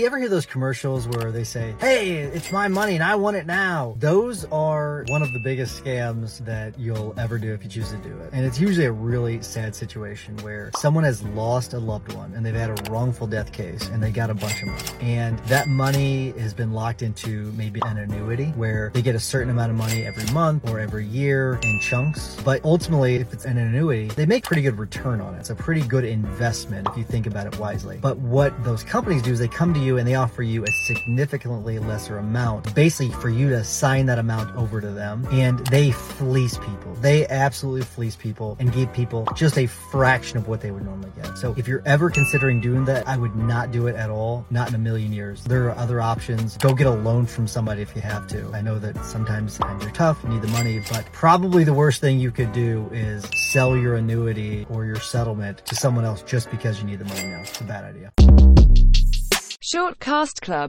You ever hear those commercials where they say, Hey, it's my money and I want it now? Those are one of the biggest scams that you'll ever do if you choose to do it. And it's usually a really sad situation where someone has lost a loved one and they've had a wrongful death case and they got a bunch of money. And that money has been locked into maybe an annuity where they get a certain amount of money every month or every year in chunks. But ultimately, if it's an annuity, they make pretty good return on it. It's a pretty good investment if you think about it wisely. But what those companies do is they come to you and they offer you a significantly lesser amount, basically for you to sign that amount over to them. And they fleece people. They absolutely fleece people and give people just a fraction of what they would normally get. So if you're ever considering doing that, I would not do it at all. Not in a million years. There are other options. Go get a loan from somebody if you have to. I know that sometimes times are tough, you need the money, but probably the worst thing you could do is sell your annuity or your settlement to someone else just because you need the money now. It's a bad idea. Short Cast Club